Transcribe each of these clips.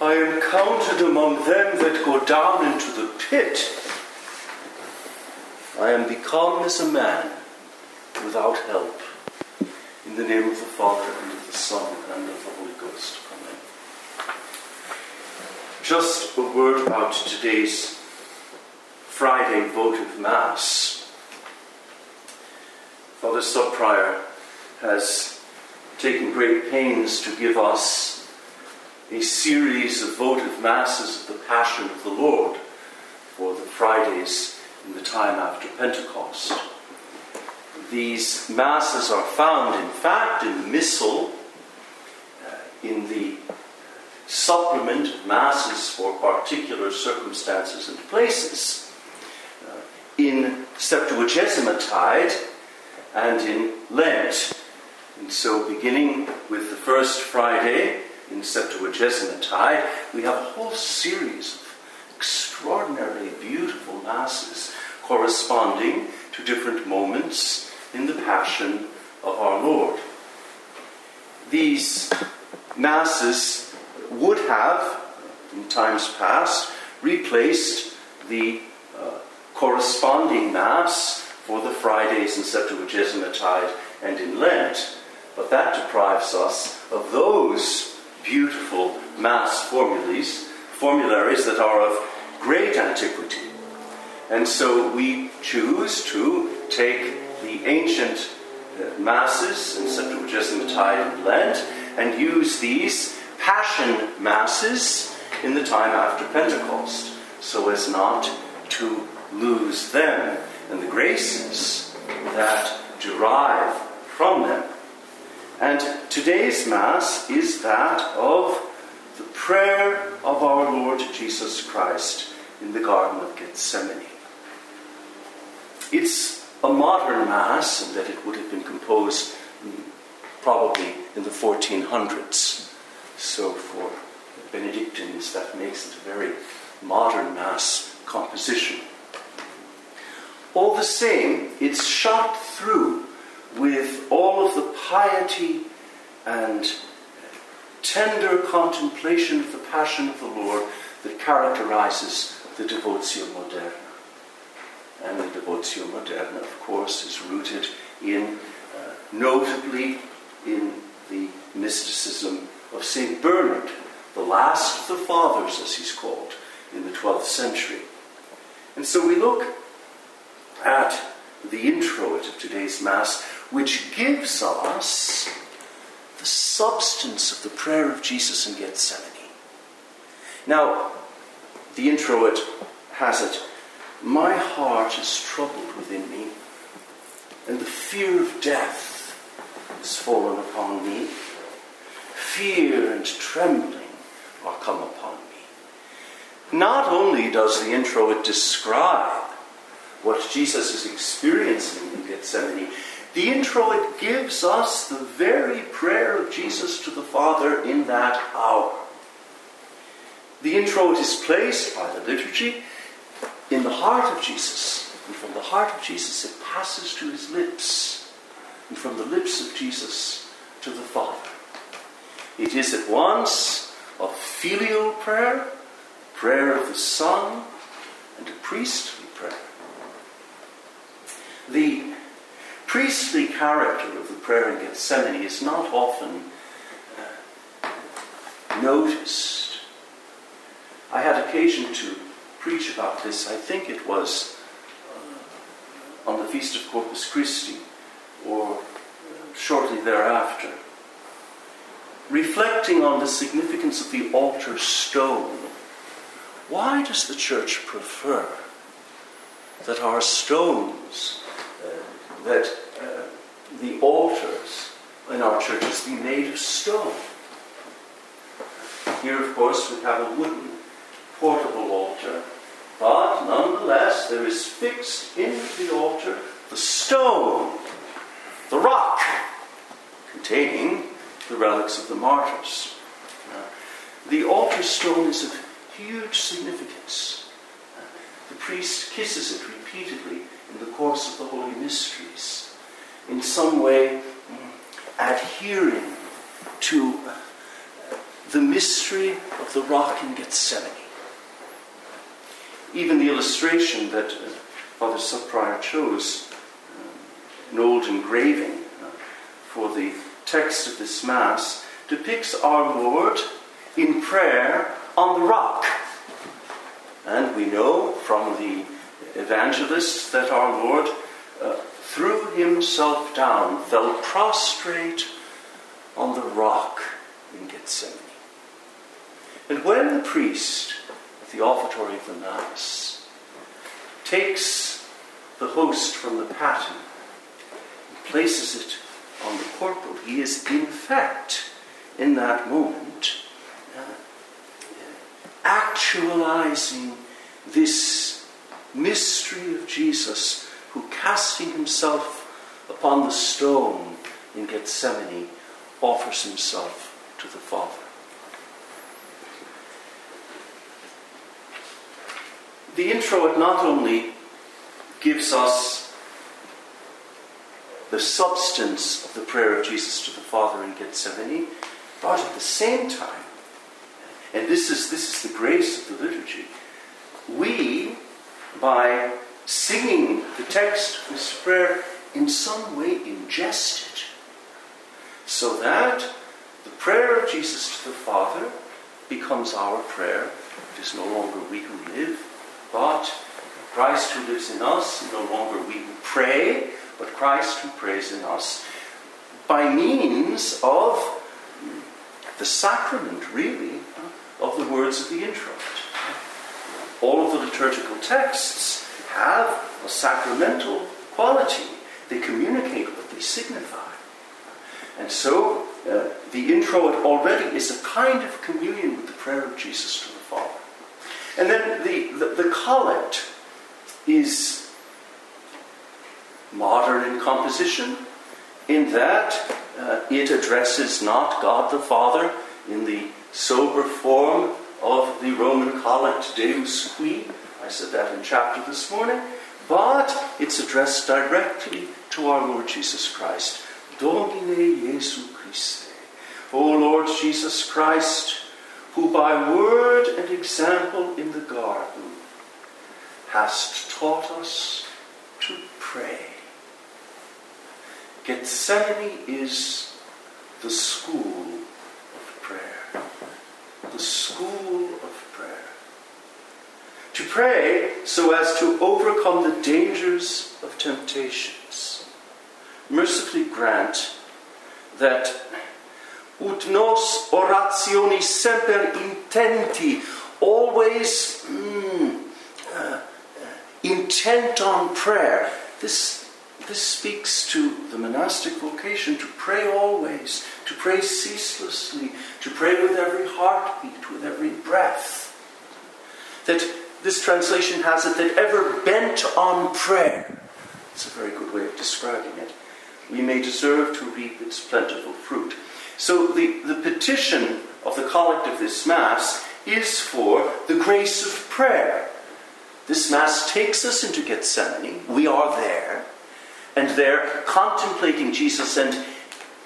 I am counted among them that go down into the pit. I am become as a man without help. In the name of the Father, and of the Son, and of the Holy Ghost. Amen. Just a word about today's Friday votive Mass. Father Subprior has taken great pains to give us a series of votive Masses of the Passion of the Lord for the Fridays in the time after Pentecost. These Masses are found, in fact, in the Missal, uh, in the supplement of Masses for particular circumstances and places, uh, in Septuagesima Tide, and in Lent. And so, beginning with the first Friday in Septuagesima Tide, we have a whole series of extraordinarily beautiful Masses corresponding to different moments in the Passion of our Lord. These Masses would have, in times past, replaced the uh, corresponding Mass for the Fridays in Septuagesima Tide and in Lent. But that deprives us of those beautiful Mass formulas, formularies that are of great antiquity. And so we choose to take the ancient uh, Masses in Septuagesima and Lent and use these Passion Masses in the time after Pentecost so as not to lose them and the graces that derive from them. And today's Mass is that of the prayer of our Lord Jesus Christ in the Garden of Gethsemane. It's a modern Mass in that it would have been composed probably in the 1400s. So for Benedictines, that makes it a very modern Mass composition. All the same, it's shot through with all piety and tender contemplation of the passion of the Lord that characterizes the Devotio Moderna. And the Devotio Moderna, of course, is rooted in, uh, notably, in the mysticism of St. Bernard, the last of the fathers, as he's called, in the 12th century. And so we look at the introit of today's Mass, which gives us the substance of the prayer of Jesus in Gethsemane. Now, the introit has it My heart is troubled within me, and the fear of death has fallen upon me. Fear and trembling are come upon me. Not only does the introit describe what Jesus is experiencing in Gethsemane, the introit gives us the very prayer of Jesus to the Father in that hour. The intro is placed by the liturgy in the heart of Jesus, and from the heart of Jesus it passes to his lips, and from the lips of Jesus to the Father. It is at once a filial prayer, prayer of the Son, and a priestly prayer. The priestly character of the prayer in Gethsemane is not often uh, noticed. I had occasion to preach about this, I think it was uh, on the Feast of Corpus Christi or shortly thereafter, reflecting on the significance of the altar stone. Why does the church prefer that our stones that uh, the altars in our churches be made of stone. Here, of course, we have a wooden portable altar, but nonetheless, there is fixed into the altar the stone, the rock, containing the relics of the martyrs. The altar stone is of huge significance. Uh, the priest kisses it repeatedly in the course of the Holy Mysteries, in some way mm, adhering to the mystery of the rock in Gethsemane. Even the illustration that uh, Father Subprior chose, uh, an old engraving uh, for the text of this Mass, depicts our Lord in prayer on the rock. And we know from the evangelists that our Lord uh, threw himself down, fell prostrate on the rock in Gethsemane. And when the priest at the offertory of the Mass takes the host from the paten and places it on the corporal, he is in fact, in that moment, actualizing this mystery of Jesus who, casting himself upon the stone in Gethsemane, offers himself to the Father. The intro not only gives us the substance of the prayer of Jesus to the Father in Gethsemane, but at the same time, and this is, this is the grace of the liturgy, we, by singing the text of this prayer, in some way ingest it. So that the prayer of Jesus to the Father becomes our prayer. It is no longer we who live, but Christ who lives in us, no longer we who pray, but Christ who prays in us. By means of the sacrament, really, words of the introit. All of the liturgical texts have a sacramental quality. They communicate what they signify. And so uh, the introit already is a kind of communion with the prayer of Jesus to the Father. And then the, the, the collect is modern in composition in that uh, it addresses not God the Father in the sober form of the Roman collect Deus qui. I said that in chapter this morning. But it's addressed directly to our Lord Jesus Christ. Domine Jesu Christe. O Lord Jesus Christ, who by word and example in the garden hast taught us to pray. Gethsemane is the school of prayer. The school of prayer. To pray so as to overcome the dangers of temptations. Mercifully grant that ut nos orationi semper intenti, always mm, uh, intent on prayer. This, this speaks to the monastic vocation to pray always, to pray ceaselessly, to pray with every heartbeat, with every breath. That this translation has it that ever bent on prayer. It's a very good way of describing it. We may deserve to reap its plentiful fruit. So the, the petition of the collect of this Mass is for the grace of prayer. This Mass takes us into Gethsemane. We are there. And there, contemplating Jesus and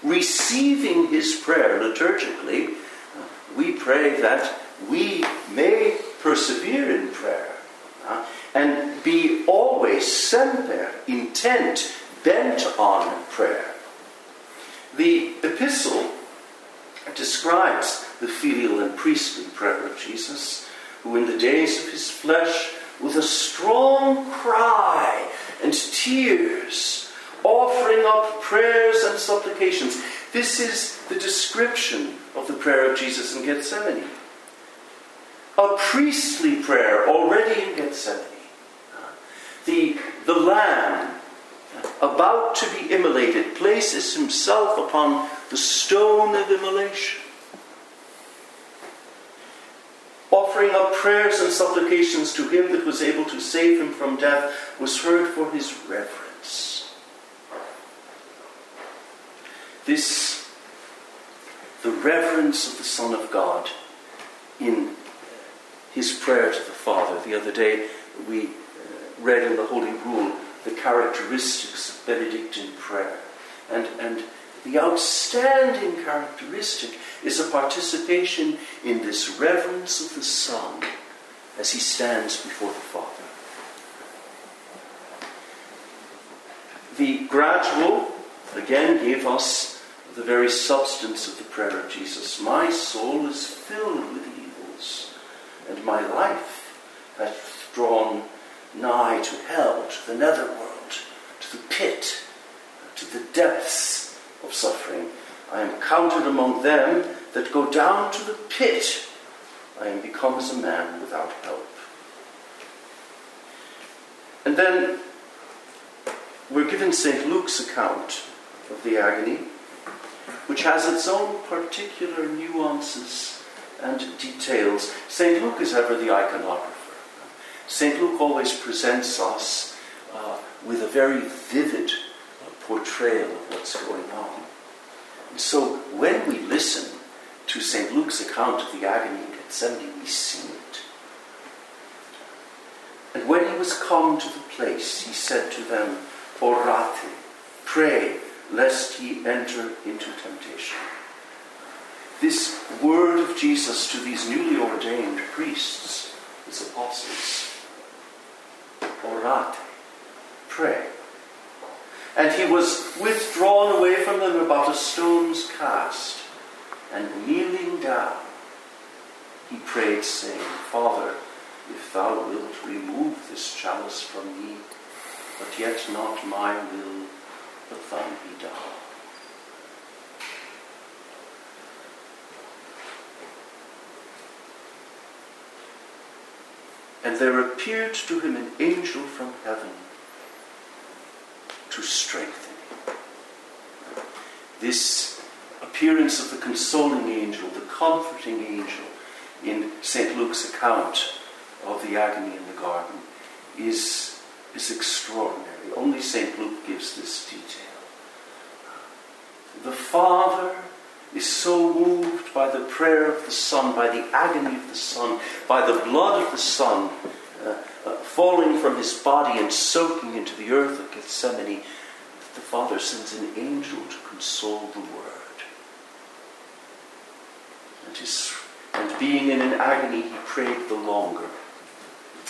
receiving his prayer liturgically, we pray that we may persevere in prayer uh, and be always semper intent, bent on prayer. The epistle describes the filial and priestly prayer of Jesus, who in the days of his flesh, with a strong cry and tears, offering up prayers and supplications. This is the description of the prayer of Jesus in Gethsemane. A priestly prayer already in Gethsemane. The, the lamb about to be immolated places himself upon the stone of immolation. Offering up prayers and supplications to him that was able to save him from death was heard for his reverence. This, the reverence of the Son of God in his prayer to the Father. The other day we uh, read in the Holy Rule the characteristics of Benedictine prayer. And, and the outstanding characteristic is a participation in this reverence of the Son as he stands before the Father. The gradual, again, gave us the very substance of the prayer of Jesus. My soul is filled with and my life hath drawn nigh to hell, to the netherworld, to the pit, to the depths of suffering. I am counted among them that go down to the pit. I am become as a man without help. And then we're given St. Luke's account of the agony, which has its own particular nuances and details. St. Luke is ever the iconographer. St. Luke always presents us uh, with a very vivid uh, portrayal of what's going on. And so when we listen to St. Luke's account of the agony in Gethsemane, we see it. And when he was come to the place, he said to them, Orate, pray, lest ye enter into temptation. This word of Jesus to these newly ordained priests, his apostles, orate, pray. And he was withdrawn away from them about a stone's cast, and kneeling down, he prayed, saying, Father, if thou wilt remove this chalice from me, but yet not my will, but thine be done. And there appeared to him an angel from heaven to strengthen him. This appearance of the consoling angel, the comforting angel, in St. Luke's account of the agony in the garden is, is extraordinary. Only St. Luke gives this detail. The Father is so moved by the prayer of the Son, by the agony of the Son, by the blood of the Son uh, uh, falling from his body and soaking into the earth of Gethsemane, that the Father sends an angel to console the Word. And, his, and being in an agony, he prayed the longer.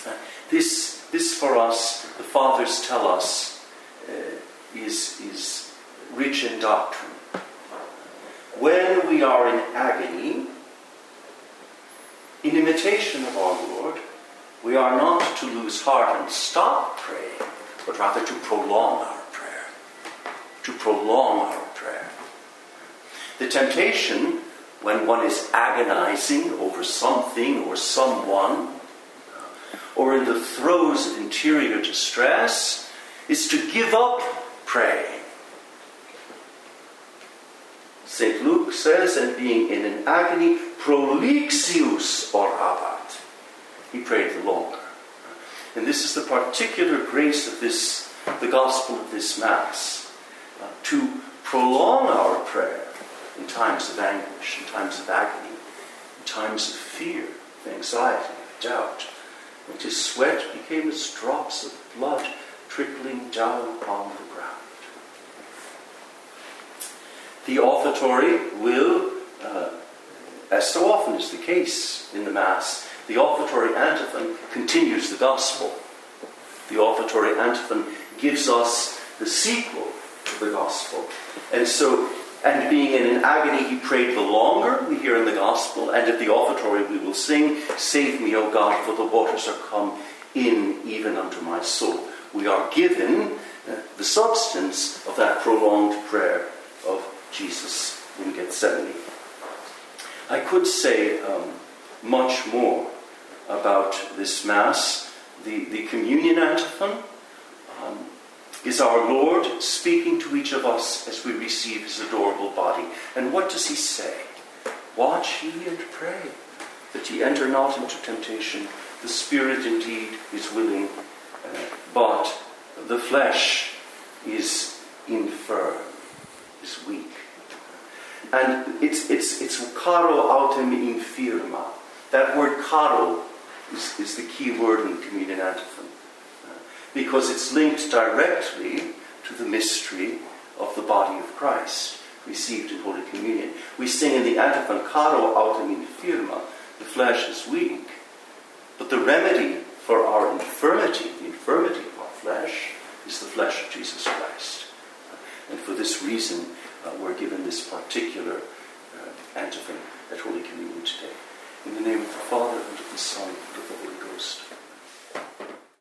Uh, this, this for us, the Fathers tell us, uh, is, is rich in doctrine when we are in agony, in imitation of our Lord, we are not to lose heart and stop praying, but rather to prolong our prayer. To prolong our prayer. The temptation, when one is agonizing over something or someone, or in the throes of interior distress, is to give up praying St. Luke says, and being in an agony, prolixius orabat. He prayed longer. And this is the particular grace of this, the gospel of this Mass, uh, to prolong our prayer in times of anguish, in times of agony, in times of fear, of anxiety, of doubt. And his sweat became as drops of blood trickling down upon the the offertory will, uh, as so often is the case in the Mass, the offertory antiphon continues the Gospel. The offertory antiphon gives us the sequel to the Gospel. And so, and being in an agony, he prayed the longer, we hear in the Gospel, and at the offertory we will sing, Save me, O God, for the waters are come in even unto my soul. We are given uh, the substance of that prolonged prayer Jesus in Gethsemane. I could say um, much more about this Mass. The, the communion antiphon um, is our Lord speaking to each of us as we receive his adorable body. And what does he say? Watch ye and pray that ye enter not into temptation. The spirit indeed is willing, uh, but the flesh is infirm, is weak. And it's, it's, it's caro autem infirma. That word caro is, is the key word in the communion antiphon. Uh, because it's linked directly to the mystery of the body of Christ. received in Holy Communion. We sing in the antiphon, Caro autem infirma, the flesh is weak. But the remedy for our infirmity, the infirmity of our flesh, is the flesh of Jesus Christ. And for this reason, uh, were given this particular uh, antiphon at Holy Communion today. In the name of the Father, and of the Son, and of the Holy Ghost.